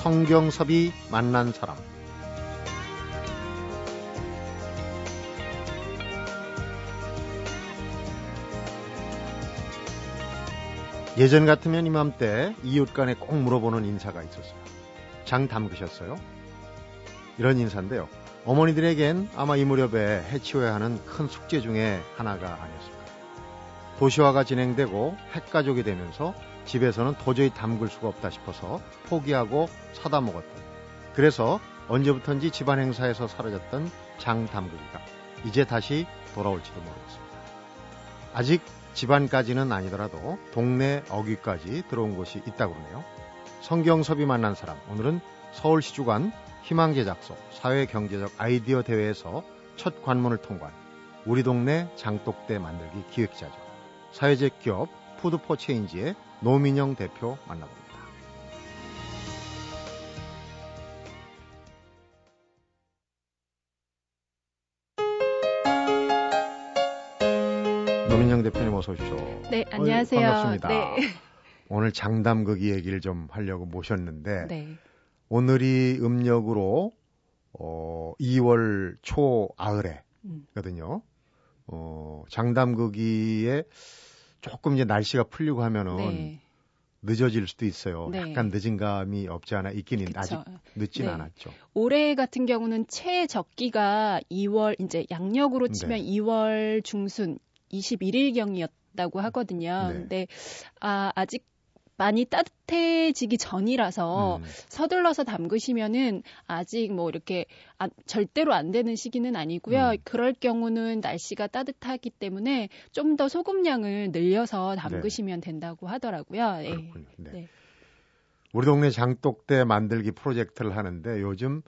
성경섭이 만난 사람 예전 같으면 이맘때 이웃 간에 꼭 물어보는 인사가 있었어요. 장 담그셨어요? 이런 인사인데요. 어머니들에겐 아마 이 무렵에 해치워야 하는 큰 숙제 중에 하나가 아니었을까. 도시화가 진행되고 핵가족이 되면서 집에서는 도저히 담글 수가 없다 싶어서 포기하고 사다 먹었던. 그래서 언제부턴지 집안 행사에서 사라졌던 장 담그기가 이제 다시 돌아올지도 모르겠습니다. 아직 집안까지는 아니더라도 동네 어귀까지 들어온 곳이 있다고 그러네요. 성경섭이 만난 사람 오늘은 서울시 주관 희망제작소 사회경제적 아이디어 대회에서 첫 관문을 통과한 우리 동네 장독대 만들기 기획자죠. 사회적 기업 푸드 포 체인지의 노민영 대표 만나봅니다. 노민영 대표님 어서 오십시오. 네, 안녕하세요. 어이, 반갑습니다. 네. 오늘 장 담그기 얘기를 좀 하려고 모셨는데 네. 오늘이 음력으로 어 2월 초 음. 아흘에거든요. 어 장담극이에 조금 이제 날씨가 풀리고 하면은 네. 늦어질 수도 있어요. 네. 약간 늦은 감이 없지 않아 있긴 있는데 아직 그쵸. 늦진 네. 않았죠. 올해 같은 경우는 최적기가 2월 이제 양력으로 치면 네. 2월 중순 21일 경이었다고 하거든요. 네. 근데 아, 아직 많이 따뜻해지기 전이라서 음, 서둘러서 담그시면은 아직 뭐 이렇게 아, 절대로 안 되는 시기는 아니고요. 음. 그럴 경우는 날씨가 따뜻하기 때문에 좀 더 소금량을 늘려서 담그시면 된다고 하더라고요. 네. 그렇군요. 네. 네. 우리 동네 장독대 만들기 프로젝트를 하는데 요즘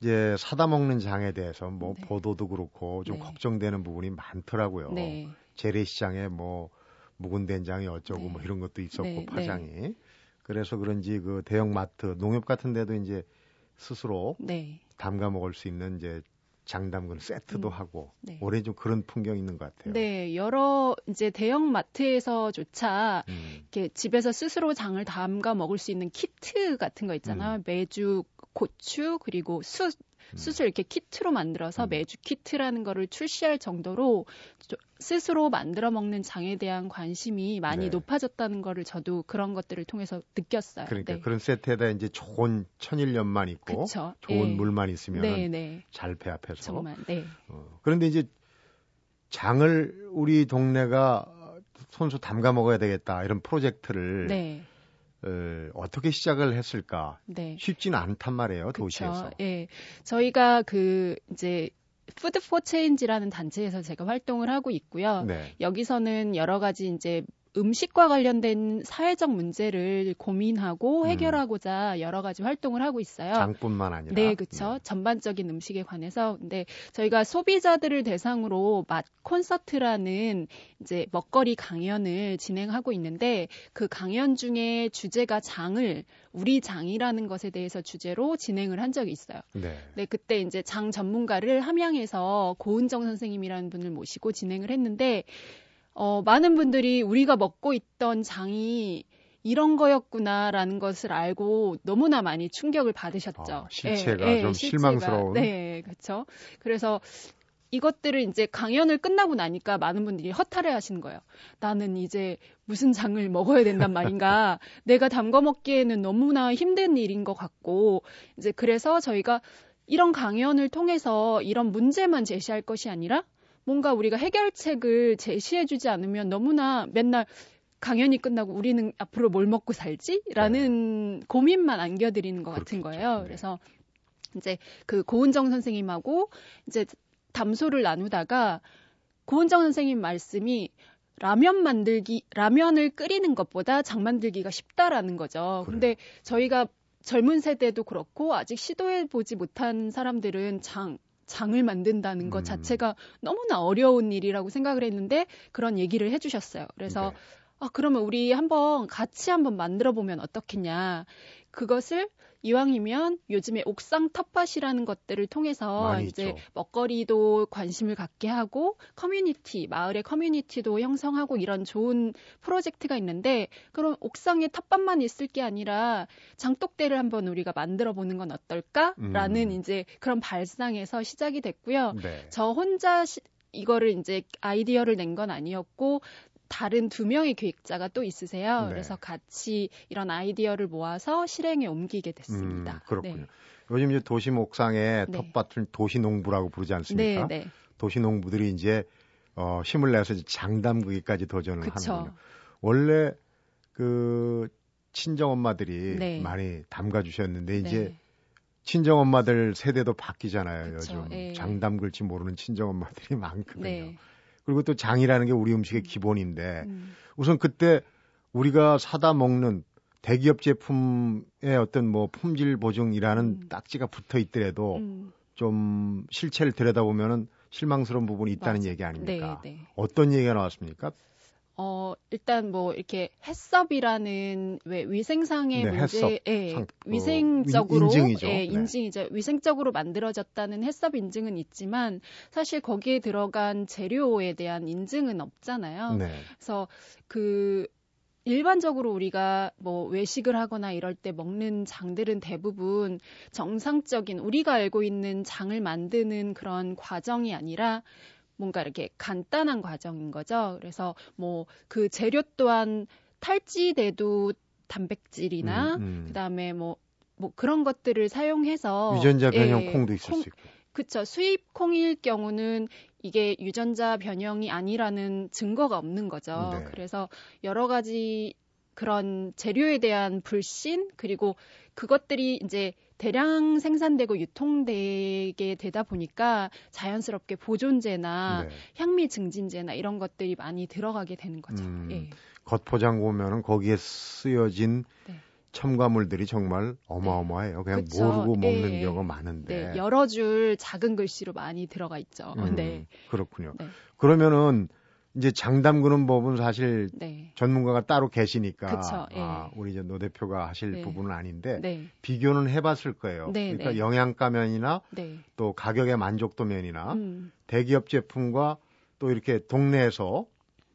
이제 사다 먹는 장에 대해서 뭐 네. 보도도 그렇고 좀 네. 걱정되는 부분이 많더라고요. 네. 재래시장에 뭐 묵은 된장이 어쩌고 네. 뭐 이런 것도 있었고 네, 파장이 그래서 그런지 그 대형 마트 농협 같은 데도 이제 스스로 네. 담가 먹을 수 있는 이제 장담근 세트도 음, 하고 네. 올해 좀 그런 풍경이 있는 것 같아요. 네, 여러 이제 대형 마트에서조차 음, 이렇게 집에서 스스로 장을 담가 먹을 수 있는 키트 같은 거 있잖아요. 매주 고추 그리고 숯 음. 숯을 이렇게 키트로 만들어서 음. 매주 키트라는 거를 출시할 정도로 저- 스스로 만들어 먹는 장에 대한 관심이 많이 네. 높아졌다는 거를 저도 그런 것들을 통해서 느꼈어요. 그러니까 네. 그런 세트에다 이제 좋은 천일염만 있고 그쵸. 좋은 예. 물만 있으면 네, 네. 잘 배합해서 정말. 네. 어, 그런데 이제 장을 우리 동네가 손수 담가 먹어야 되겠다 이런 프로젝트를 네. 어, 어떻게 시작을 했을까 네. 쉽지는 않단 말이에요 그쵸. 도시에서. 예. 저희가 그 이제 푸드 포 체인지라는 단체에서 제가 활동을 하고 있고요. 네. 여기서는 여러 가지 이제 음식과 관련된 사회적 문제를 고민하고 음. 해결하고자 여러 가지 활동을 하고 있어요. 장뿐만 아니라. 네, 그렇죠. 전반적인 음식에 관해서 근데 저희가 소비자들을 대상으로 맛 콘서트라는 이제 먹거리 강연을 진행하고 있는데 그 강연 중에 주제가 장을 우리 장이라는 것에 대해서 주제로 진행을 한 적이 있어요. 네. 네, 그때 이제 장 전문가를 함양에서 고은정 선생님이라는 분을 모시고 진행을 했는데 어, 많은 분들이 우리가 먹고 있던 장이 이런 거였구나라는 것을 알고 너무나 많이 충격을 받으셨죠. 어, 실체가 예, 예, 좀 실체가. 실망스러운. 네, 그렇죠. 그래서 이것들을 이제 강연을 끝나고 나니까 많은 분들이 허탈해 하시는 거예요. 나는 이제 무슨 장을 먹어야 된단 말인가. 내가 담궈 먹기에는 너무나 힘든 일인 것 같고, 이제 그래서 저희가 이런 강연을 통해서 이런 문제만 제시할 것이 아니라 뭔가 우리가 해결책을 제시해주지 않으면 너무나 맨날 강연이 끝나고 우리는 앞으로 뭘 먹고 살지? 라는 고민만 안겨드리는 것 같은 그렇겠죠. 거예요. 네. 그래서 이제 그 고은정 선생님하고 이제 담소를 나누다가 고은정 선생님 말씀이 라면 만들기, 라면을 끓이는 것보다 장 만들기가 쉽다라는 거죠. 근데 저희가 젊은 세대도 그렇고 아직 시도해 보지 못한 사람들은 장, 장을 만든다는 것 음. 자체가 너무나 어려운 일이라고 생각을 했는데 그런 얘기를 해주셨어요. 그래서 네. 아, 그러면 우리 한번 같이 한번 만들어 보면 어떻겠냐. 그것을 이왕이면 요즘에 옥상 텃밭이라는 것들을 통해서 이제 있죠. 먹거리도 관심을 갖게 하고 커뮤니티, 마을의 커뮤니티도 형성하고 이런 좋은 프로젝트가 있는데 그럼 옥상에 텃밭만 있을 게 아니라 장독대를 한번 우리가 만들어 보는 건 어떨까라는 음. 이제 그런 발상에서 시작이 됐고요. 네. 저 혼자 시, 이거를 이제 아이디어를 낸 건 아니었고 다른 두 명의 기획자가 또 있으세요. 네. 그래서 같이 이런 아이디어를 모아서 실행에 옮기게 됐습니다. 음, 그렇군요. 네. 요즘 이제 도시 목상에 네. 텃밭을 도시 농부라고 부르지 않습니까? 네, 네. 도시 농부들이 이제 어, 힘을 내서 장담그기까지 도전을 그쵸. 하는군요. 원래 그 친정 엄마들이 네. 많이 담가 주셨는데 이제 네. 친정 엄마들 세대도 바뀌잖아요. 그쵸, 요즘 예. 장담 글지 모르는 친정 엄마들이 많거든요. 네. 그리고 또 장이라는 게 우리 음식의 기본인데 음, 우선 그때 우리가 사다 먹는 대기업 제품의 어떤 뭐 품질 보증이라는 음. 딱지가 붙어 있더라도 음, 좀 실체를 들여다보면은 실망스러운 부분이 있다는 맞아. 얘기 아닙니까? 네, 네. 어떤 얘기가 나왔습니까? 어, 일단 뭐 이렇게 햇섭이라는 왜 위생상의 네, 문제. 예, 상- 어, 위생적으로 인- 인증이죠. 예, 네. 인증이죠. 위생적으로 만들어졌다는 햇섭 인증은 있지만 사실 거기에 들어간 재료에 대한 인증은 없잖아요. 네. 그래서 그 일반적으로 우리가 뭐 외식을 하거나 이럴 때 먹는 장들은 대부분 정상적인 우리가 알고 있는 장을 만드는 그런 과정이 아니라 뭔가 이렇게 간단한 과정인 거죠. 그래서 뭐 그 재료 또한 탈지돼도 단백질이나 음, 음. 그다음에 뭐뭐 그런 것들을 사용해서 유전자 변형 예, 콩도 있을 콩- 수 있고. 그쵸. 수입 콩일 경우는 이게 유전자 변형이 아니라는 증거가 없는 거죠. 네. 그래서 여러 가지 그런 재료에 대한 불신 그리고 그것들이 이제 대량 생산되고 유통되게 되다 보니까 자연스럽게 보존제나 네. 향미 증진제나 이런 것들이 많이 들어가게 되는 거죠. 음. 예. 겉포장 보면은 거기에 쓰여진 네. 첨가물들이 정말 어마어마해요. 그냥 그쵸. 모르고 먹는 예. 경우가 많은데. 네, 여러 줄 작은 글씨로 많이 들어가 있죠. 음, 네. 그렇군요. 네. 그러면은 이제 장 담 그는 법은 사실 네. 전문가가 따로 계시니까 그쵸, 예. 아, 우리 이제 노 대표가 하실 네. 부분은 아닌데 네. 비교는 해봤을 거예요. 네, 그러니까 네. 영양가 면이나 네. 또 가격의 만족도 면이나 음. 대기업 제품과 또 이렇게 동네에서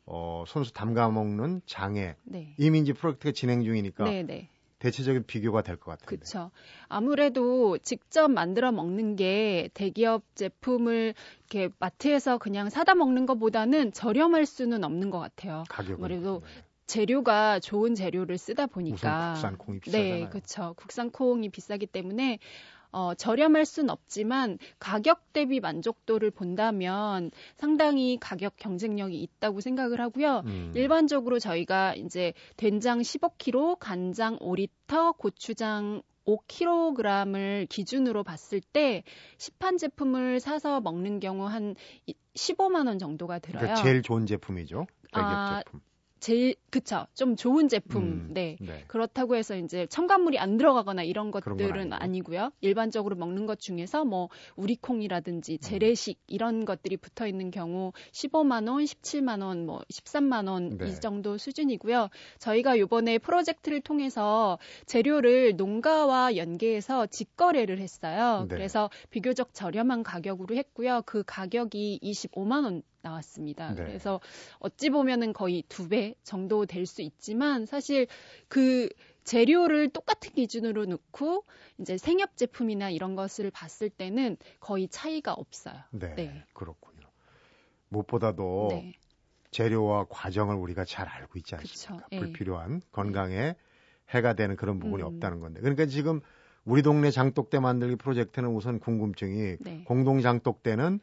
어, 손수 담가 먹는 네. 이미 이제 프로젝트가 진행 중이니까. 대체적인 비교가 될 것 같은데. 그렇죠. 아무래도 직접 만들어 먹는 게 대기업 제품을 이렇게 마트에서 그냥 사다 먹는 것보다는 저렴할 수는 없는 것 같아요. 가격은 아무래도 네. 재료가 좋은 재료를 쓰다 보니까 국산 콩이 비싸잖아요. 네, 그렇죠. 국산 콩이 비싸기 때문에 어, 저렴할 순 없지만 가격 대비 만족도를 본다면 상당히 가격 경쟁력이 있다고 생각을 하고요. 음, 일반적으로 저희가 이제 된장 15kg, 간장 5리터, 고추장 5kg을 기준으로 봤을 때 시판 제품을 사서 먹는 경우 한 15만 원 정도가 들어요. 그러니까 제일 좋은 제품이죠. 대기업 아, 제품. 제일 그쵸 좀 좋은 제품 음, 네 네. 그렇다고 해서 이제 첨가물이 안 들어가거나 이런 것들은 아니고. 아니고요 일반적으로 먹는 것 중에서 뭐 우리콩이라든지 음. 재래식 이런 것들이 붙어 있는 경우 15만 원 17만 원 뭐 13만 원 네. 이 정도 수준이고요 저희가 요번에 프로젝트를 통해서 재료를 농가와 연계해서 직거래를 했어요 네. 그래서 비교적 저렴한 가격으로 했고요 그 가격이 25만 원 나왔습니다. 네. 그래서 어찌 보면은 거의 두 배 정도 될 수 있지만 사실 그 재료를 똑같은 기준으로 놓고 이제 생협 제품이나 이런 것을 봤을 때는 거의 차이가 없어요. 네, 네. 그렇군요. 무엇보다도 네. 재료와 과정을 우리가 잘 알고 있지 그쵸, 않습니까? 예. 불필요한 건강에 해가 되는 그런 부분이 음. 없다는 건데. 그러니까 지금 우리 동네 장독대 만들기 프로젝트는 우선 궁금증이 네. 공동 장독대는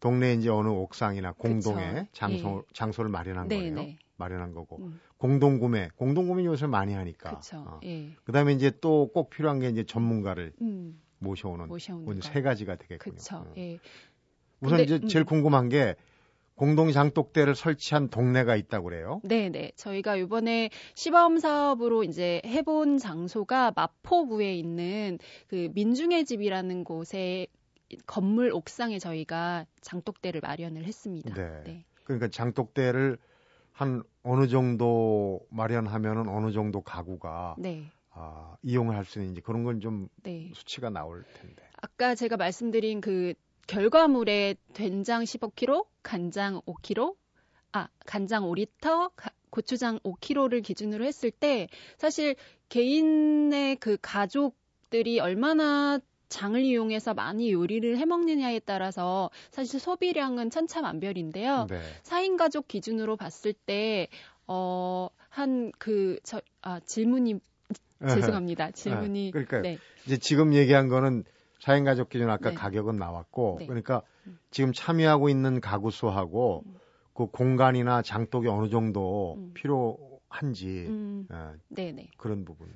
동네 이제 어느 옥상이나 공동에 그쵸, 장소 예. 장소를 마련한 네, 거예요. 네. 마련한 거고 음, 공동 구매, 공동 구매 요새 많이 하니까. 그렇죠. 어. 예. 그다음에 이제 또 꼭 필요한 게 이제 전문가를 음, 모셔오는 모셔오는. 세 가지가 되겠군요. 어. 예. 우선 근데, 이제 음. 제일 궁금한 게 공동 장독대를 설치한 동네가 있다고 그래요. 네, 네. 저희가 이번에 시범 사업으로 이제 해본 장소가 마포구에 있는 그 민중의 집이라는 곳에 건물 옥상에 저희가 장독대를 마련을 했습니다. 네. 네. 그러니까 장독대를 한 어느 정도 마련하면은 어느 정도 가구가 네. 아, 이용을 할 수 있는지 그런 건좀 네. 수치가 나올 텐데. 아까 제가 말씀드린 그 결과물에 된장 15kg, 간장 5kg, 아, 간장 5리터, 가, 고추장 5kg를 기준으로 했을 때 사실 개인의 그 가족들이 얼마나 장을 이용해서 많이 요리를 해 먹느냐에 따라서 사실 소비량은 천차만별인데요. 네. 4인 가족 기준으로 봤을 때 어, 한 그 저 아, 질문이 죄송합니다. 질문이 그러니까요. 네. 이제 지금 얘기한 거는 사인 가족 기준 아까 네. 가격은 나왔고 네. 그러니까 음. 지금 참여하고 있는 가구 수하고 음. 그 공간이나 장독이 어느 정도 음. 필요한지 음, 예, 네, 네. 그런 부분.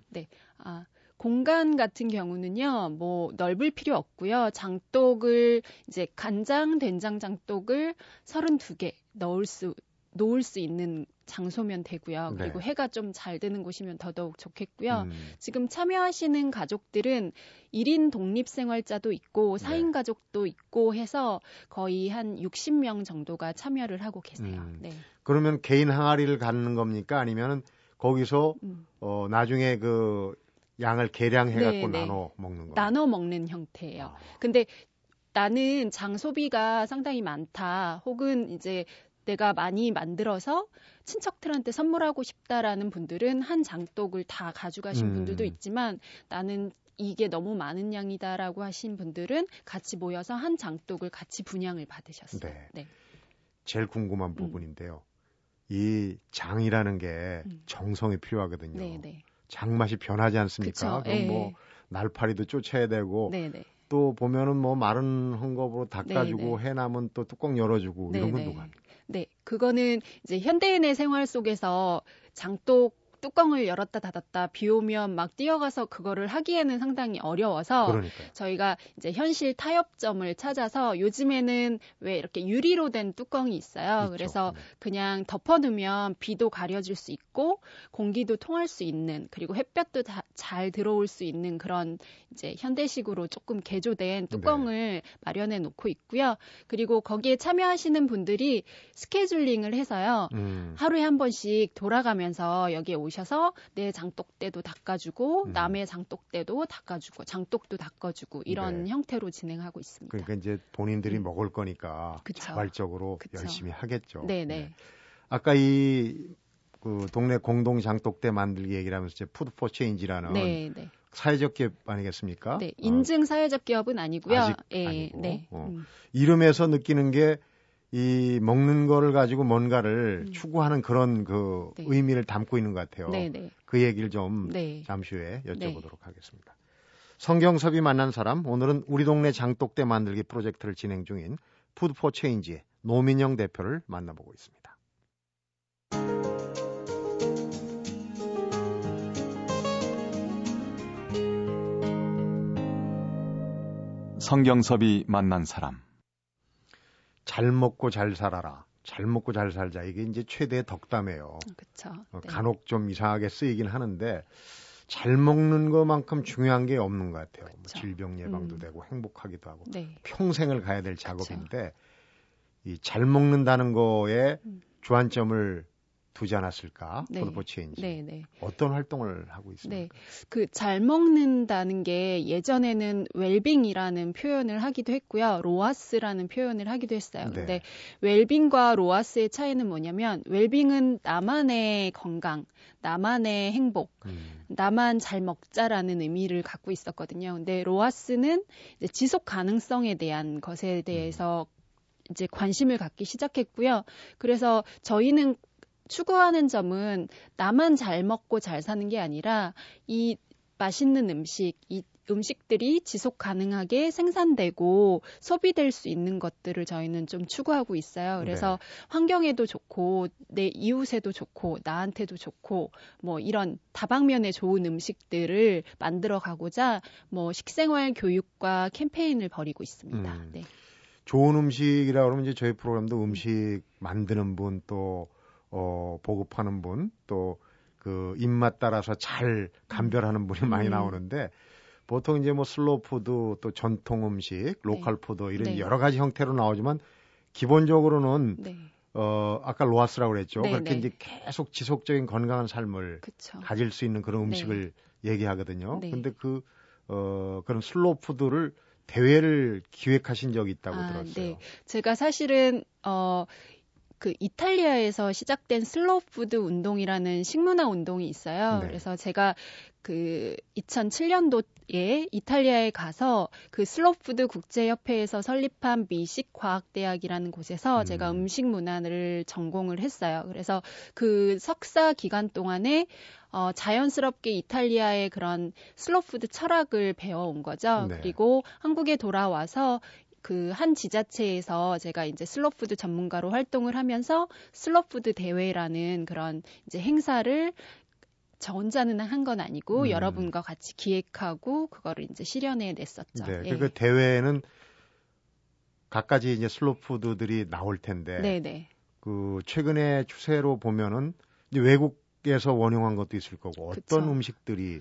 아, 공간 같은 경우는요, 뭐, 넓을 필요 없고요. 장독을, 이제, 간장, 된장 장독을 32개 넣을 수, 놓을 수 있는 장소면 되고요. 네. 그리고 해가 좀 잘 드는 곳이면 더더욱 좋겠고요. 음, 지금 참여하시는 가족들은 1인 독립생활자도 있고, 네. 4인 가족도 있고 해서 거의 한 60명 정도가 참여를 하고 계세요. 음. 네. 그러면 개인 항아리를 갖는 겁니까? 아니면은 거기서 음. 어 나중에 그 양을 계량해 갖고 네, 네. 나눠 먹는 거. 나눠 먹는 형태예요. 아, 근데 나는 장소비가 상당히 많다. 혹은 이제 내가 많이 만들어서 친척들한테 선물하고 싶다라는 분들은 한 장독을 다 가져가신 음. 분들도 있지만 나는 이게 너무 많은 양이다라고 하신 분들은 같이 모여서 한 장독을 같이 분양을 받으셨어요. 네. 네. 제일 궁금한 부분인데요. 이 장이라는 게 음. 정성이 필요하거든요. 네, 네. 장맛이 변하지 않습니까? 그쵸. 그럼 예. 뭐 날파리도 쫓아야 되고 네, 네. 또 보면은 뭐 마른 헝겊으로 닦아주고 네, 해남은 또 뚜껑 열어주고 네, 이런 건 네. 누가 합니까? 네, 그거는 이제 현대인의 생활 속에서 장독 뚜껑을 열었다 닫았다 비 오면 막 뛰어가서 그거를 하기에는 상당히 어려워서 그러니까요. 저희가 이제 현실 타협점을 찾아서 요즘에는 왜 이렇게 유리로 된 뚜껑이 있어요. 있죠. 그래서 네. 그냥 덮어두면 비도 가려질 수 있고 공기도 통할 수 있는 그리고 햇볕도 다, 잘 들어올 수 있는 그런 이제 현대식으로 조금 개조된 뚜껑을 마련해 놓고 있고요. 그리고 거기에 참여하시는 분들이 스케줄링을 해서요. 음, 하루에 한 번씩 돌아가면서 여기에 오 셔서 내 장독대도 닦아주고 음. 남의 장독대도 닦아주고 장독도 닦아주고 이런 네. 형태로 진행하고 있습니다. 그러니까 이제 본인들이 음. 먹을 거니까 그쵸. 자발적으로 그쵸. 열심히 하겠죠. 네네. 아까 이 그 동네 공동 장독대 만들기 얘기를 하면서 이제 푸드 포 체인지라는 네, 네. 사회적 기업 아니겠습니까? 네, 어, 인증 사회적 기업은 아니고요. 아직 예, 아니고. 네. 어. 음, 이름에서 느끼는 게 이 먹는 거를 가지고 뭔가를 음. 추구하는 그런 그 네. 의미를 담고 있는 것 같아요. 네, 네. 그 얘기를 좀 네. 잠시 후에 여쭤보도록 네. 하겠습니다. 성경섭이 만난 사람, 오늘은 우리 동네 장독대 만들기 프로젝트를 진행 중인 푸드 포 체인지의 노민영 대표를 만나보고 있습니다. 성경섭이 만난 사람. 잘 먹고 잘 살아라. 잘 먹고 잘 살자. 이게 이제 최대의 덕담이에요. 그렇죠. 어, 네. 간혹 좀 이상하게 쓰이긴 하는데 잘 먹는 것만큼 중요한 게 없는 것 같아요. 뭐. 질병 예방도 음. 되고 행복하기도 하고 네. 평생을 가야 될 작업인데 이 잘 먹는다는 거에 음. 주안점을 두지 않았을까? 네. 푸드포 체인지. 네, 네. 어떤 활동을 하고 있습니까? 네. 그 잘 먹는다는 게 예전에는 웰빙이라는 표현을 하기도 했고요. LOHAS라는 표현을 하기도 했어요. 네. 근데 웰빙과 LOHAS의 차이는 뭐냐면 웰빙은 나만의 건강, 나만의 행복, 음, 나만 잘 먹자라는 의미를 갖고 있었거든요. 근데 LOHAS는 지속 가능성에 대한 것에 대해서 이제 관심을 갖기 시작했고요. 그래서 저희는 추구하는 점은 나만 잘 먹고 잘 사는 게 아니라 이 맛있는 음식, 이 음식들이 지속 가능하게 생산되고 소비될 수 있는 것들을 저희는 좀 추구하고 있어요. 그래서 환경에도 좋고 내 이웃에도 좋고 나한테도 좋고 뭐 이런 다방면에 좋은 음식들을 만들어 가고자 뭐 식생활 교육과 캠페인을 벌이고 있습니다. 음. 네. 좋은 음식이라 그러면 이제 저희 프로그램도 음식 만드는 분 또 어, 보급하는 분 또 그 입맛 따라서 잘 감별하는 분이 많이 음. 나오는데 보통 이제 뭐 슬로우 푸드 또 전통 음식, 로컬 푸드 이런 네. 여러 가지 형태로 나오지만 기본적으로는 네. 어, 아까 LOHAS라고 그랬죠. 네, 그렇게 네. 이제 계속 지속적인 건강한 삶을 그쵸. 가질 수 있는 그런 음식을 얘기하거든요. 네. 근데 그, 어, 그런 슬로우 푸드를 대회를 기획하신 적이 있다고 아, 들었어요. 네. 제가 사실은 어. 그 이탈리아에서 시작된 슬로우 푸드 운동이라는 식문화 운동이 있어요. 네. 그래서 제가 그 2007년도에 이탈리아에 가서 그 슬로우 푸드 국제협회에서 설립한 미식 과학대학이라는 곳에서 음. 제가 음식 문화를 전공을 했어요. 그래서 그 석사 기간 동안에 어, 자연스럽게 이탈리아의 그런 슬로우 푸드 철학을 배워온 거죠. 네. 그리고 한국에 돌아와서 그 한 지자체에서 제가 이제 슬로푸드 전문가로 활동을 하면서 슬로푸드 대회라는 그런 이제 행사를 저 혼자는 한 건 아니고 음. 여러분과 같이 기획하고 그거를 이제 실현해 냈었죠. 네. 예. 그 대회에는 갖가지 이제 슬로우 푸드들이 나올 텐데 네, 네. 그 최근의 추세로 보면은 이제 외국에서 원용한 것도 있을 거고 어떤 그쵸. 음식들이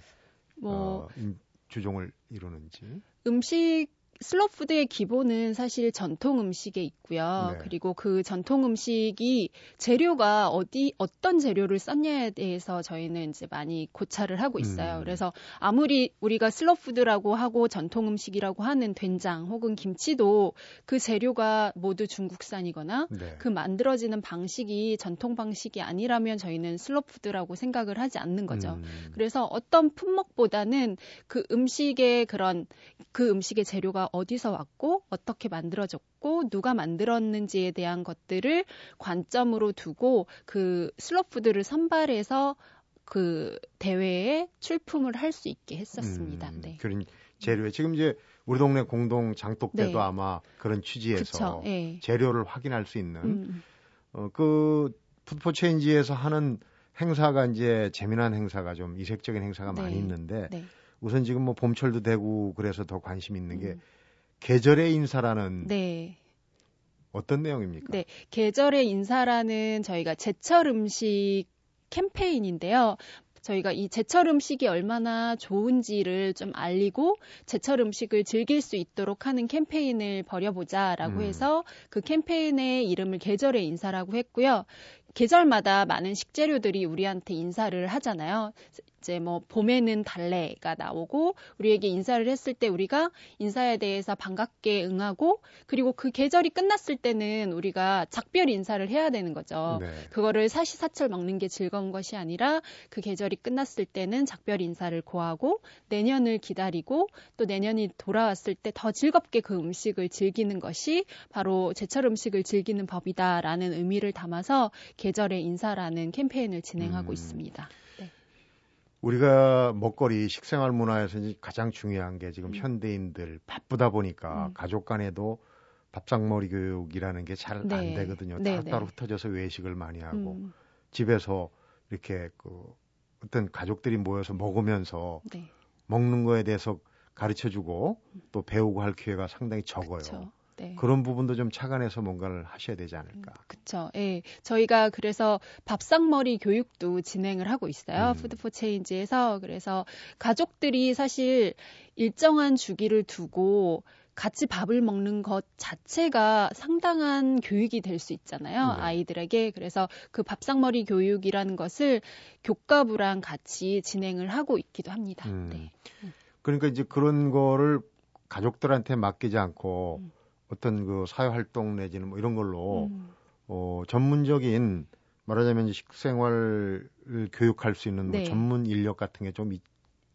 뭐 어, 임- 주종을 이루는지. 음식 슬로푸드의 기본은 사실 전통 음식에 있고요. 네. 그리고 그 전통 음식이 재료가 어디 어떤 재료를 썼냐에 대해서 저희는 이제 많이 고찰을 하고 있어요. 음. 그래서 아무리 우리가 슬로푸드라고 하고 전통 음식이라고 하는 된장 혹은 김치도 그 재료가 모두 중국산이거나 네. 그 만들어지는 방식이 전통 방식이 아니라면 저희는 슬로푸드라고 생각을 하지 않는 거죠. 음, 그래서 어떤 품목보다는 그 음식의 그런 그 음식의 재료가 어디서 왔고 어떻게 만들어졌고 누가 만들었는지에 대한 것들을 관점으로 두고 그 슬로푸드를 선발해서 그 대회에 출품을 할 수 있게 했었습니다. 음, 네. 그런 재료에 지금 이제 우리 동네 공동 장독 때도 네. 아마 그런 취지에서 그쵸. 예. 재료를 확인할 수 있는 음, 어, 그 푸드포 체인지에서 하는 행사가 이제 재미난 행사가 좀 이색적인 행사가 네. 많이 있는데 네. 우선 지금 뭐 봄철도 되고 그래서 더 관심 있는 게 음, 계절의 인사라는 네. 어떤 내용입니까? 네. 계절의 인사라는 저희가 제철 음식 캠페인인데요. 저희가 이 제철 음식이 얼마나 좋은지를 좀 알리고 제철 음식을 즐길 수 있도록 하는 캠페인을 벌여보자라고 음. 해서 그 캠페인의 이름을 계절의 인사라고 했고요. 계절마다 많은 식재료들이 우리한테 인사를 하잖아요. 이제 뭐 봄에는 달래가 나오고 우리에게 인사를 했을 때 우리가 인사에 대해서 반갑게 응하고 그리고 그 계절이 끝났을 때는 우리가 작별 인사를 해야 되는 거죠. 네. 그거를 사시사철 먹는 게 즐거운 것이 아니라 그 계절이 끝났을 때는 작별 인사를 고하고 내년을 기다리고 또 내년이 돌아왔을 때 더 즐겁게 그 음식을 즐기는 것이 바로 제철 음식을 즐기는 법이다라는 의미를 담아서 계절의 인사라는 캠페인을 진행하고 음. 있습니다. 우리가 먹거리 식생활 문화에서 가장 중요한 게 지금 음. 현대인들 바쁘다 보니까 음. 가족 간에도 밥상머리 교육이라는 게 잘안 네. 되거든요. 네, 따로따로 네. 흩어져서 외식을 많이 하고 음, 집에서 이렇게 그 어떤 가족들이 모여서 먹으면서 네. 먹는 거에 대해서 가르쳐 주고 또 배우고 할 기회가 상당히 적어요. 그렇죠. 네. 그런 부분도 좀 착안해서 뭔가를 하셔야 되지 않을까. 그렇죠. 예. 저희가 그래서 밥상머리 교육도 진행을 하고 있어요. 음. 푸드포 체인지에서 그래서 가족들이 사실 일정한 주기를 두고 같이 밥을 먹는 것 자체가 상당한 교육이 될 수 있잖아요. 네. 아이들에게. 그래서 그 밥상머리 교육이라는 것을 교과부랑 같이 진행을 하고 있기도 합니다. 음. 네. 그러니까 이제 그런 거를 가족들한테 맡기지 않고 음. 어떤 그 사회 활동 내지는 뭐 이런 걸로 음. 어 전문적인 말하자면 식생활을 교육할 수 있는 뭐 네. 전문 인력 같은 게좀 있지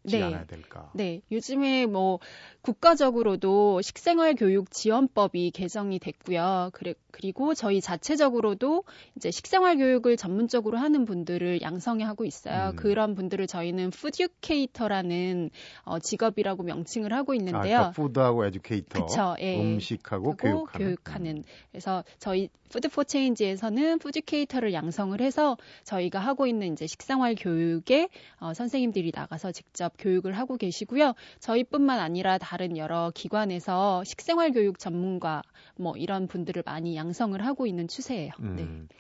네. 않아야 될까. 네, 요즘에 뭐 국가적으로도 식생활 교육 지원법이 개정이 됐고요. 그래, 그리고 저희 자체적으로도 이제 식생활 교육을 전문적으로 하는 분들을 양성하고 있어요. 음. 그런 분들을 저희는 fooducator라는 어, 직업이라고 명칭을 하고 아, 있는데요. 그러니까 food하고 educator, 그쵸, 예. 음식하고 하고 교육하는. 교육하는. 음. 그래서 저희 Food for Change에서는 fooducator를 양성을 해서 저희가 하고 있는 이제 식생활 교육에 어, 선생님들이 나가서 직접 교육을 하고 계시고요. 저희뿐만 아니라 다른 여러 기관에서 식생활 교육 전문가 뭐 이런 분들을 많이 양성을 하고 있는 추세예요. 음. 네.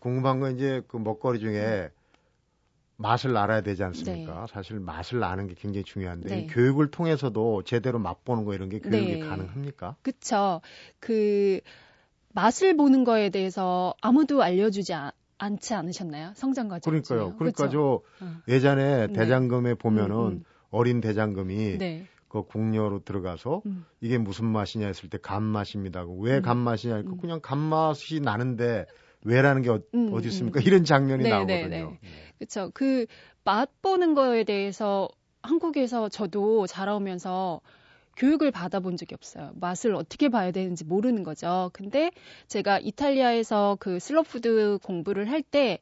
궁금한 건 이제 그 먹거리 중에 맛을 알아야 되지 네. 않습니까? 사실 맛을 아는 게 굉장히 중요한데 네. 이 교육을 통해서도 제대로 맛보는 거 이런 게 교육이 네. 가능합니까? 그쵸. 그, 맛을 보는 거에 대해서 아무도 알려주지 않, 않지 않으셨나요? 성장 과정 그러니까요. 그러니까 그쵸? 저 어. 예전에 네. 대장금에 보면은 음, 음. 어린 대장금이 네. 그 궁녀로 들어가서 음. 이게 무슨 맛이냐 했을 때 간맛입니다. 왜 음. 간맛이냐 했고 음. 그냥 간맛이 나는데 왜라는 게 어, 음, 디 있습니까? 음. 이런 장면이 네, 나오거든요. 네, 네. 그렇죠. 그 맛 보는 거에 대해서 한국에서 저도 자라오면서 교육을 받아본 적이 없어요. 맛을 어떻게 봐야 되는지 모르는 거죠. 근데 제가 이탈리아에서 그 슬로푸드 공부를 할때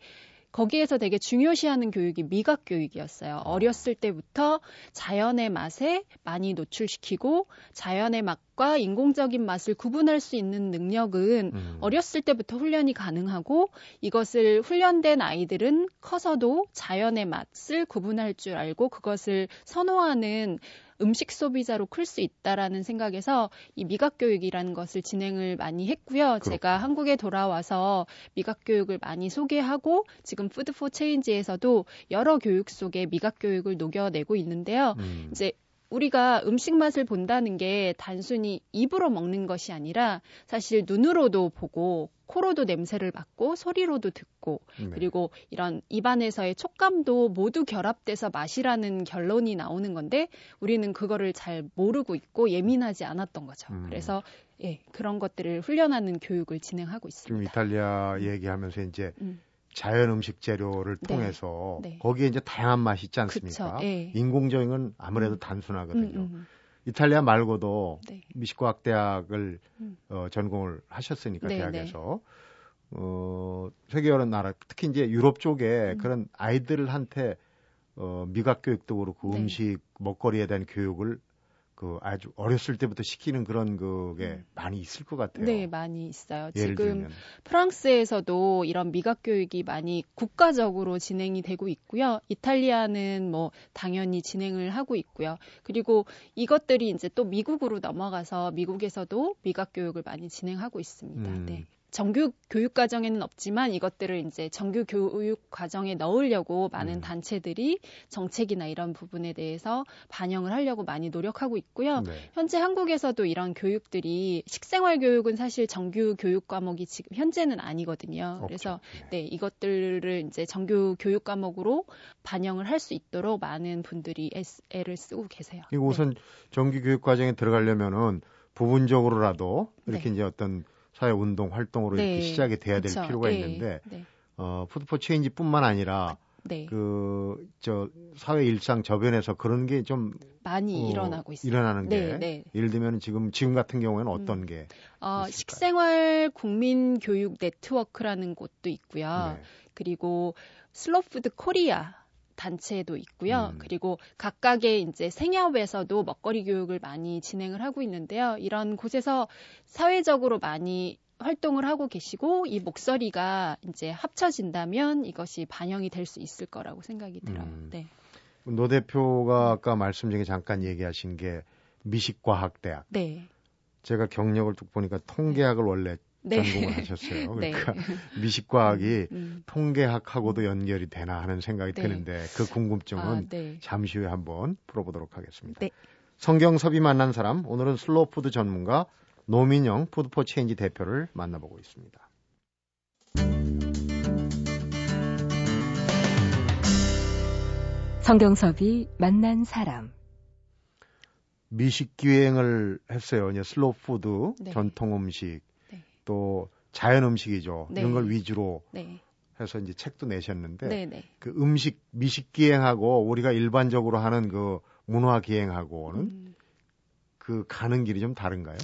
거기에서 되게 중요시하는 교육이 미각 교육이었어요. 어렸을 때부터 자연의 맛에 많이 노출시키고 자연의 맛과 인공적인 맛을 구분할 수 있는 능력은 음. 어렸을 때부터 훈련이 가능하고 이것을 훈련된 아이들은 커서도 자연의 맛을 구분할 줄 알고 그것을 선호하는 음식 소비자로 클 수 있다라는 생각에서 이 미각 교육이라는 것을 진행을 많이 했고요. 제가 한국에 돌아와서 미각 교육을 많이 소개하고 지금 Food for Change에서도 여러 교육 속에 미각 교육을 녹여내고 있는데요. 음. 이제 우리가 음식 맛을 본다는 게 단순히 입으로 먹는 것이 아니라 사실 눈으로도 보고 코로도 냄새를 맡고 소리로도 듣고 네. 그리고 이런 입안에서의 촉감도 모두 결합돼서 맛이라는 결론이 나오는 건데 우리는 그거를 잘 모르고 있고 예민하지 않았던 거죠. 음. 그래서 예, 그런 것들을 훈련하는 교육을 진행하고 지금 있습니다. 이탈리아 얘기하면서 이제 음. 자연 음식 재료를 네. 통해서 네. 거기에 이제 다양한 맛이 있지 않습니까? 예. 인공적인 건 아무래도 음. 단순하거든요. 음, 음, 이탈리아 말고도 네. 미식과학대학을 음. 어, 전공을 하셨으니까 네, 대학에서 어, 세계 여러 나라 특히 이제 유럽 쪽에 음. 그런 아이들한테 어, 미각 교육도 그렇고 네. 음식 먹거리에 대한 교육을 그 아주 어렸을 때부터 시키는 그런 그게 음. 많이 있을 것 같아요. 네, 많이 있어요. 예를 지금 들면 프랑스에서도 이런 미각 교육이 많이 국가적으로 진행이 되고 있고요. 이탈리아는 뭐 당연히 진행을 하고 있고요. 그리고 이것들이 이제 또 미국으로 넘어가서 미국에서도 미각 교육을 많이 진행하고 있습니다. 음. 네. 정규 교육 과정에는 없지만 이것들을 이제 정규 교육 과정에 넣으려고 많은 음. 단체들이 정책이나 이런 부분에 대해서 반영을 하려고 많이 노력하고 있고요. 네. 현재 한국에서도 이런 교육들이 식생활 교육은 사실 정규 교육 과목이 지금 현재는 아니거든요. 그래서 없죠. 네, 이것들을 이제 정규 교육 과목으로 반영을 할 수 있도록 많은 분들이 애를 쓰고 계세요. 우선 정규 교육 과정에 들어가려면은 부분적으로라도 이렇게 네. 이제 어떤 사회 운동 활동으로 네. 이렇게 시작이 돼야 될 그쵸. 필요가 예, 있는데 네, 어 푸드포 체인지뿐만 아니라 네. 그저 사회 일상 저변에서 그런 게 좀 많이 어, 일어나고 있어요. 일어나는 게 네, 네. 예를 들면 지금 지금 같은 경우에는 어떤 게 어, 있을까요? 식생활 국민 교육 네트워크라는 곳도 있고요. 네. 그리고 Slow Food Korea 단체도 있고요. 음. 그리고 각각의 이제 생협에서도 먹거리 교육을 많이 진행을 하고 있는데요. 이런 곳에서 사회적으로 많이 활동을 하고 계시고 이 목소리가 이제 합쳐진다면 이것이 반영이 될 수 있을 거라고 생각이 들어요. 음. 네. 노 대표가 아까 말씀 중에 잠깐 얘기하신 게 미식과학대학. 네. 제가 경력을 쭉 보니까 통계학을 원래 네. 전공을 하셨어요. 네. 그러니까 미식과학이 음. 통계학하고도 연결이 되나 하는 생각이 네. 드는데 그 궁금증은 아, 네. 잠시 후에 한번 풀어보도록 하겠습니다. 네. 성경섭이 만난 사람 오늘은 슬로우푸드 전문가 노민영 Food for Change 대표를 만나보고 있습니다. 성경섭이 만난 사람. 미식 기행을 했어요. 이제 슬로우푸드 네. 전통 음식 네. 또 자연 음식이죠. 네. 이런 걸 위주로 네. 해서 이제 책도 내셨는데 네, 네. 그 음식 미식 기행하고 우리가 일반적으로 하는 그 문화 기행하고는 음. 그 가는 길이 좀 다른가요?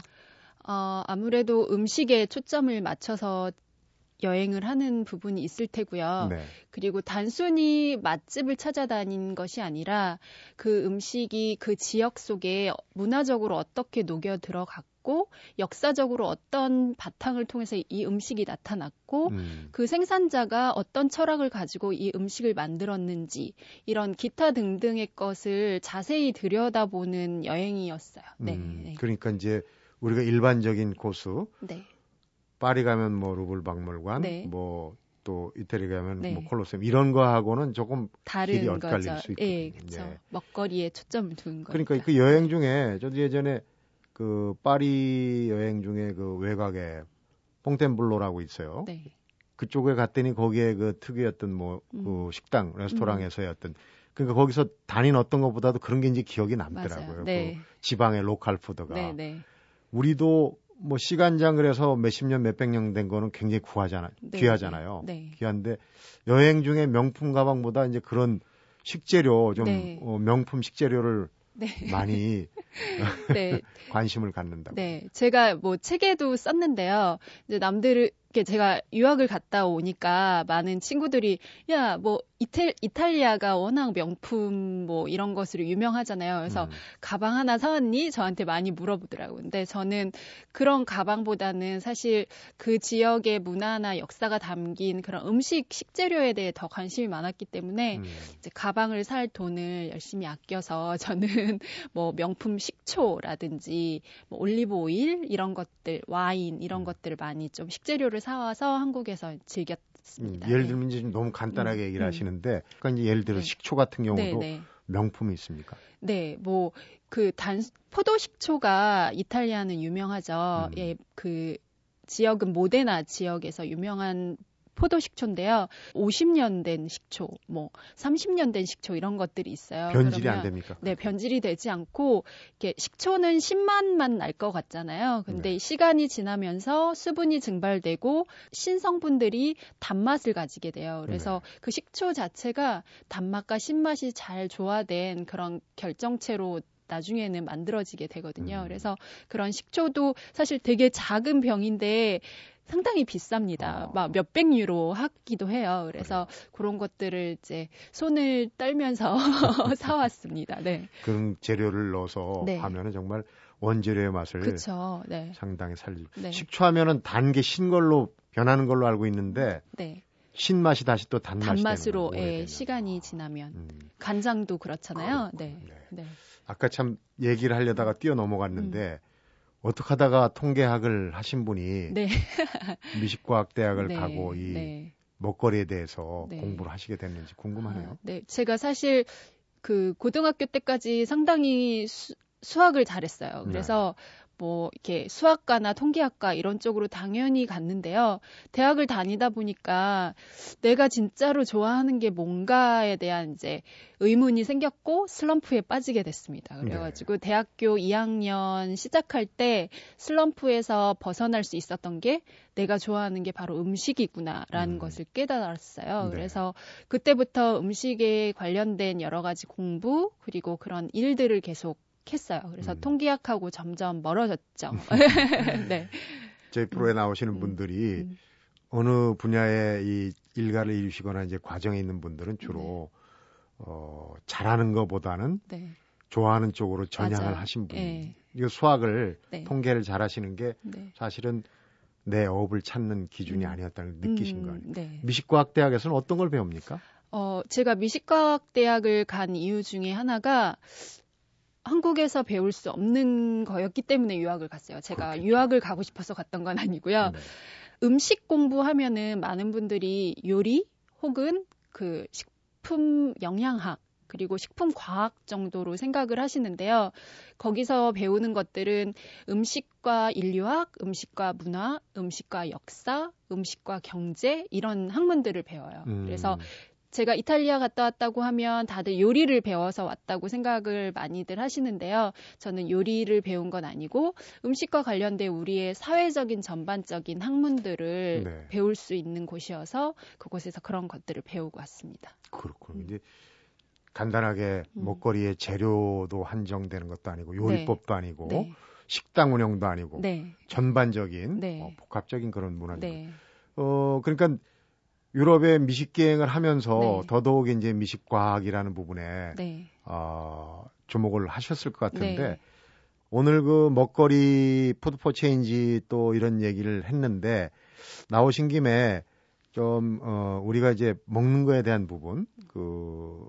어, 아무래도 음식에 초점을 맞춰서 여행을 하는 부분이 있을 테고요. 네. 그리고 단순히 맛집을 찾아다닌 것이 아니라 그 음식이 그 지역 속에 문화적으로 어떻게 녹여 들어갔고 역사적으로 어떤 바탕을 통해서 이 음식이 나타났고 음. 그 생산자가 어떤 철학을 가지고 이 음식을 만들었는지 이런 기타 등등의 것을 자세히 들여다보는 여행이었어요. 네. 음, 네. 그러니까 이제 우리가 일반적인 코스 네. 파리 가면 뭐 루블 박물관, 네. 뭐또 이태리 가면 네. 뭐 콜로세움 이런 거 하고는 조금 다른 엇갈릴 거죠. 수 있거든요. 예, 그렇죠. 예. 먹거리에 초점을 두는 거죠. 그러니까 그 여행 중에 저도 예전에 그 파리 여행 중에 그 외곽에 뽕템블로라고 있어요. 네. 그쪽에 갔더니 거기에 그 특유였던 뭐그 음. 식당 레스토랑에서의 어떤 그러니까 거기서 다닌 어떤 것보다도 그런 게 이제 기억이 남더라고요. 네. 그 지방의 로컬 푸드가 네, 네. 우리도 뭐 시간장 그래서 몇십 년 몇백 년 된 거는 굉장히 구하잖아 네, 귀하잖아요. 네. 귀한데 여행 중에 명품 가방보다 이제 그런 식재료 좀 네. 어, 명품 식재료를 네. 많이 네. 관심을 갖는다. 네, 제가 뭐 책에도 썼는데요. 이제 남들을 이렇게 제가 유학을 갔다 오니까 많은 친구들이 야 뭐 이탈 이탈리아가 워낙 명품 뭐 이런 것으로 유명하잖아요. 그래서 음. 가방 하나 사왔니? 저한테 많이 물어보더라고요. 근데 저는 그런 가방보다는 사실 그 지역의 문화나 역사가 담긴 그런 음식 식재료에 대해 더 관심이 많았기 때문에 음. 이제 가방을 살 돈을 열심히 아껴서 저는 뭐 명품 식초라든지 뭐 올리브 오일 이런 것들 와인 이런 음. 것들을 많이 좀 식재료를 사와서 한국에서 음, 즐겼 습니다. 예를 네. 들면 이제 좀 너무 간단하게 음, 얘기를 음. 하시는데 그러니까 이제 예를 들어 네. 식초 같은 경우도 네, 네. 명품이 있습니까? 네, 뭐 그 단 포도 식초가 이탈리아는 유명하죠. 음. 예, 그 지역은 모데나 지역에서 유명한 포도 식초인데요. 50년 된 식초, 뭐 30년 된 식초 이런 것들이 있어요. 변질이 안 아, 그러면 됩니까? 네, 변질이 되지 않고 이렇게 식초는 10만만 날 것 같잖아요. 근데 네. 시간이 지나면서 수분이 증발되고 신성분들이 단맛을 가지게 돼요. 그래서 네. 그 식초 자체가 단맛과 신맛이 잘 조화된 그런 결정체로 나중에는 만들어지게 되거든요. 음. 그래서 그런 식초도 사실 되게 작은 병인데 상당히 비쌉니다. 아. 막 몇백 유로 하기도 해요. 그래서 그런 것들을 이제 손을 떨면서 사왔습니다. 네. 그런 재료를 넣어서 네. 하면은 정말 원재료의 맛을 그렇죠. 네. 상당히 살리고 네. 식초 하면은 단 게 신 걸로 변하는 걸로 알고 있는데 네. 신 맛이 다시 또 단맛이 단맛으로 예. 시간이 지나면 음. 간장도 그렇잖아요. 그렇군요. 네. 네. 네. 아까 참 얘기를 하려다가 뛰어 넘어갔는데 어떻게 하다가 통계학을 하신 분이 음. 네. 미식과학대학을 네. 가고 이 네. 먹거리에 대해서 네. 공부를 하시게 됐는지 궁금하네요. 아, 네, 제가 사실 그 고등학교 때까지 상당히 수, 수학을 잘했어요. 네. 그래서 뭐 이렇게 수학과나 통계학과 이런 쪽으로 당연히 갔는데요. 대학을 다니다 보니까 내가 진짜로 좋아하는 게 뭔가에 대한 이제 의문이 생겼고 슬럼프에 빠지게 됐습니다. 그래가지고 대학교 2학년 시작할 때 슬럼프에서 벗어날 수 있었던 게 내가 좋아하는 게 바로 음식이구나라는 음. 것을 깨달았어요. 네. 그래서 그때부터 음식에 관련된 여러 가지 공부 그리고 그런 일들을 계속 했어요. 그래서 음. 통계학하고 점점 멀어졌죠. 네. 저희 프로에 나오시는 음. 분들이 음. 어느 분야에 이 일가를 이루시거나 이제 과정에 있는 분들은 주로 어, 잘하는 것보다는 네. 좋아하는 쪽으로 전향을 맞아요. 하신 분. 예. 이거 수학을 네. 통계를 잘하시는 게 네. 사실은 내 업을 찾는 기준이 음. 아니었다는 걸 느끼신 음, 거 아니에요. 네. 미식과학 대학에서는 어떤 걸 배웁니까? 어, 제가 미식과학 대학을 간 이유 중에 하나가 한국에서 배울 수 없는 거였기 때문에 유학을 갔어요. 제가 그렇겠죠. 유학을 가고 싶어서 갔던 건 아니고요. 네. 음식 공부하면은 많은 분들이 요리 혹은 그 식품 영양학 그리고 식품 과학 정도로 생각을 하시는데요. 거기서 배우는 것들은 음식과 인류학, 음식과 문화, 음식과 역사, 음식과 경제 이런 학문들을 배워요. 음, 그래서 제가 이탈리아 갔다 왔다고 하면 다들 요리를 배워서 왔다고 생각을 많이들 하시는데요. 저는 요리를 배운 건 아니고 음식과 관련된 우리의 사회적인 전반적인 학문들을 네. 배울 수 있는 곳이어서 그곳에서 그런 것들을 배우고 왔습니다. 그렇군요. 이제 간단하게 음. 먹거리의 재료도 한정되는 것도 아니고 요리법도 아니고 네. 식당 운영도 아니고 네. 전반적인 네. 어, 복합적인 그런 문화죠. 네. 어 그러니까 유럽의 미식 기행을 하면서 네. 더더욱 이제 미식 과학이라는 부분에 네. 어, 주목을 하셨을 것 같은데 네. 오늘 그 먹거리 푸드포 체인지 또 이런 얘기를 했는데 나오신 김에 좀 어, 우리가 이제 먹는 거에 대한 부분 그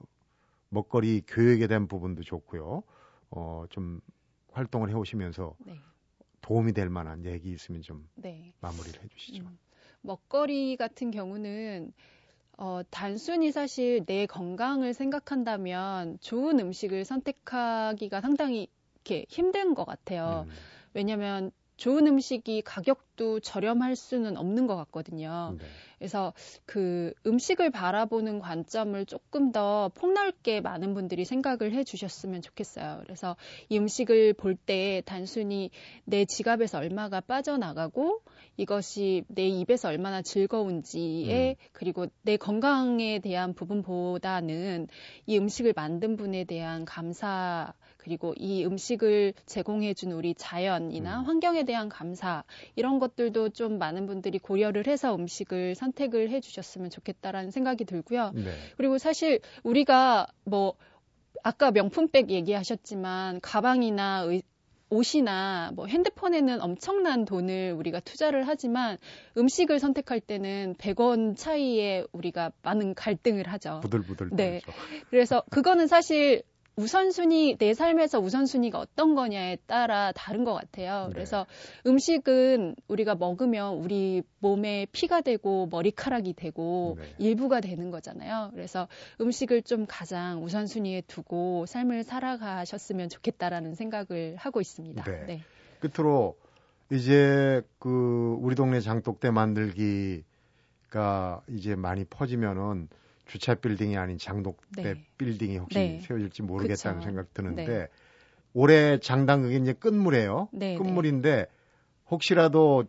먹거리 교육에 대한 부분도 좋고요. 어, 좀 활동을 해 오시면서 네. 도움이 될 만한 얘기 있으면 좀 네. 마무리를 해 주시죠. 음, 먹거리 같은 경우는 어, 단순히 사실 내 건강을 생각한다면 좋은 음식을 선택하기가 상당히 이렇게 힘든 것 같아요. 음, 왜냐하면 좋은 음식이 가격도 저렴할 수는 없는 것 같거든요. 네. 그래서 그 음식을 바라보는 관점을 조금 더 폭넓게 많은 분들이 생각을 해 주셨으면 좋겠어요. 그래서 이 음식을 볼 때 단순히 내 지갑에서 얼마가 빠져나가고 이것이 내 입에서 얼마나 즐거운지에 음. 그리고 내 건강에 대한 부분보다는 이 음식을 만든 분에 대한 감사 그리고 이 음식을 제공해준 우리 자연이나 음. 환경에 대한 감사 이런 것들도 좀 많은 분들이 고려를 해서 음식을 선택을 해주셨으면 좋겠다라는 생각이 들고요. 네. 그리고 사실 우리가 뭐 아까 명품백 얘기하셨지만 가방이나 의- 옷이나 뭐 핸드폰에는 엄청난 돈을 우리가 투자를 하지만 음식을 선택할 때는 100원 차이에 우리가 많은 갈등을 하죠. 부들부들 네. 그래서 그거는 사실 우선순위, 내 삶에서 우선순위가 어떤 거냐에 따라 다른 것 같아요. 네. 그래서 음식은 우리가 먹으면 우리 몸에 피가 되고 머리카락이 되고 네. 일부가 되는 거잖아요. 그래서 음식을 좀 가장 우선순위에 두고 삶을 살아가셨으면 좋겠다라는 생각을 하고 있습니다. 네. 끝으로 이제 그 우리 동네 장독대 만들기가 이제 많이 퍼지면은 주차 빌딩이 아닌 장독대 네. 빌딩이 혹시 네. 세워질지 모르겠다는 그쵸. 생각 드는데 네. 올해 장당극이 이제 끝물이에요. 네, 끝물인데 혹시라도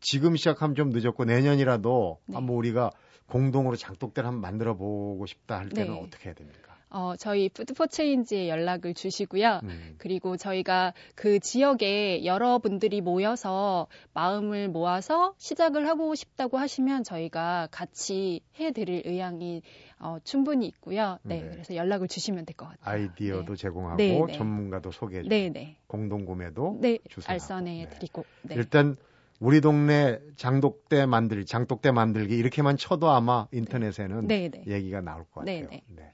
지금 시작하면 좀 늦었고 내년이라도 네. 한번 우리가 공동으로 장독대를 한번 만들어 보고 싶다 할 때는 네. 어떻게 해야 됩니까? 어, 저희 푸드포체인지에 연락을 주시고요. 음. 그리고 저희가 그 지역에 여러분들이 모여서 마음을 모아서 시작을 하고 싶다고 하시면 저희가 같이 해드릴 의향이 어, 충분히 있고요. 네, 네. 그래서 연락을 주시면 될 것 같아요. 아이디어도 제공하고 네, 네. 전문가도 소개해 주고 네, 네, 공동 구매도 네, 주세요. 알선해 네. 드리고. 네. 일단 우리 동네 장독대 만들기, 장독대 만들기 이렇게만 쳐도 아마 인터넷에는 네, 네, 얘기가 나올 것 네, 같아요. 네.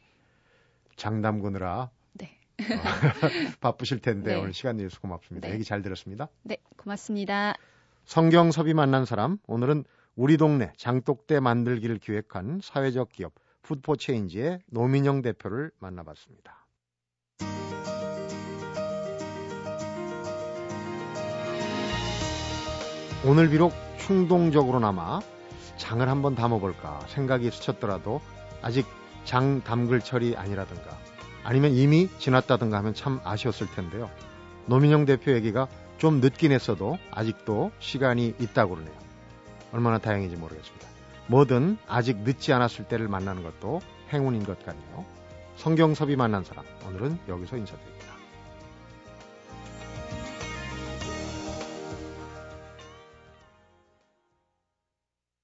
장 담그느라 네, 어, 바쁘실 텐데 네. 오늘 시간 내주셔서 고맙습니다. 네. 얘기 잘 들었습니다. 네, 고맙습니다. 성경섭이 만난 사람 오늘은 우리 동네 장독대 만들기를 기획한 사회적 기업 푸드포체인지의 노민영 대표를 만나봤습니다. 오늘 비록 충동적으로나마 장을 한번 담아볼까 생각이 스쳤더라도 아직 장 담글 철이 아니라든가 아니면 이미 지났다든가 하면 참 아쉬웠을 텐데요. 노민영 대표 얘기가 좀 늦긴 했어도 아직도 시간이 있다고 그러네요. 얼마나 다행인지 모르겠습니다. 뭐든 아직 늦지 않았을 때를 만나는 것도 행운인 것 같네요. 성경섭이 만난 사람 오늘은 여기서 인사드립니다.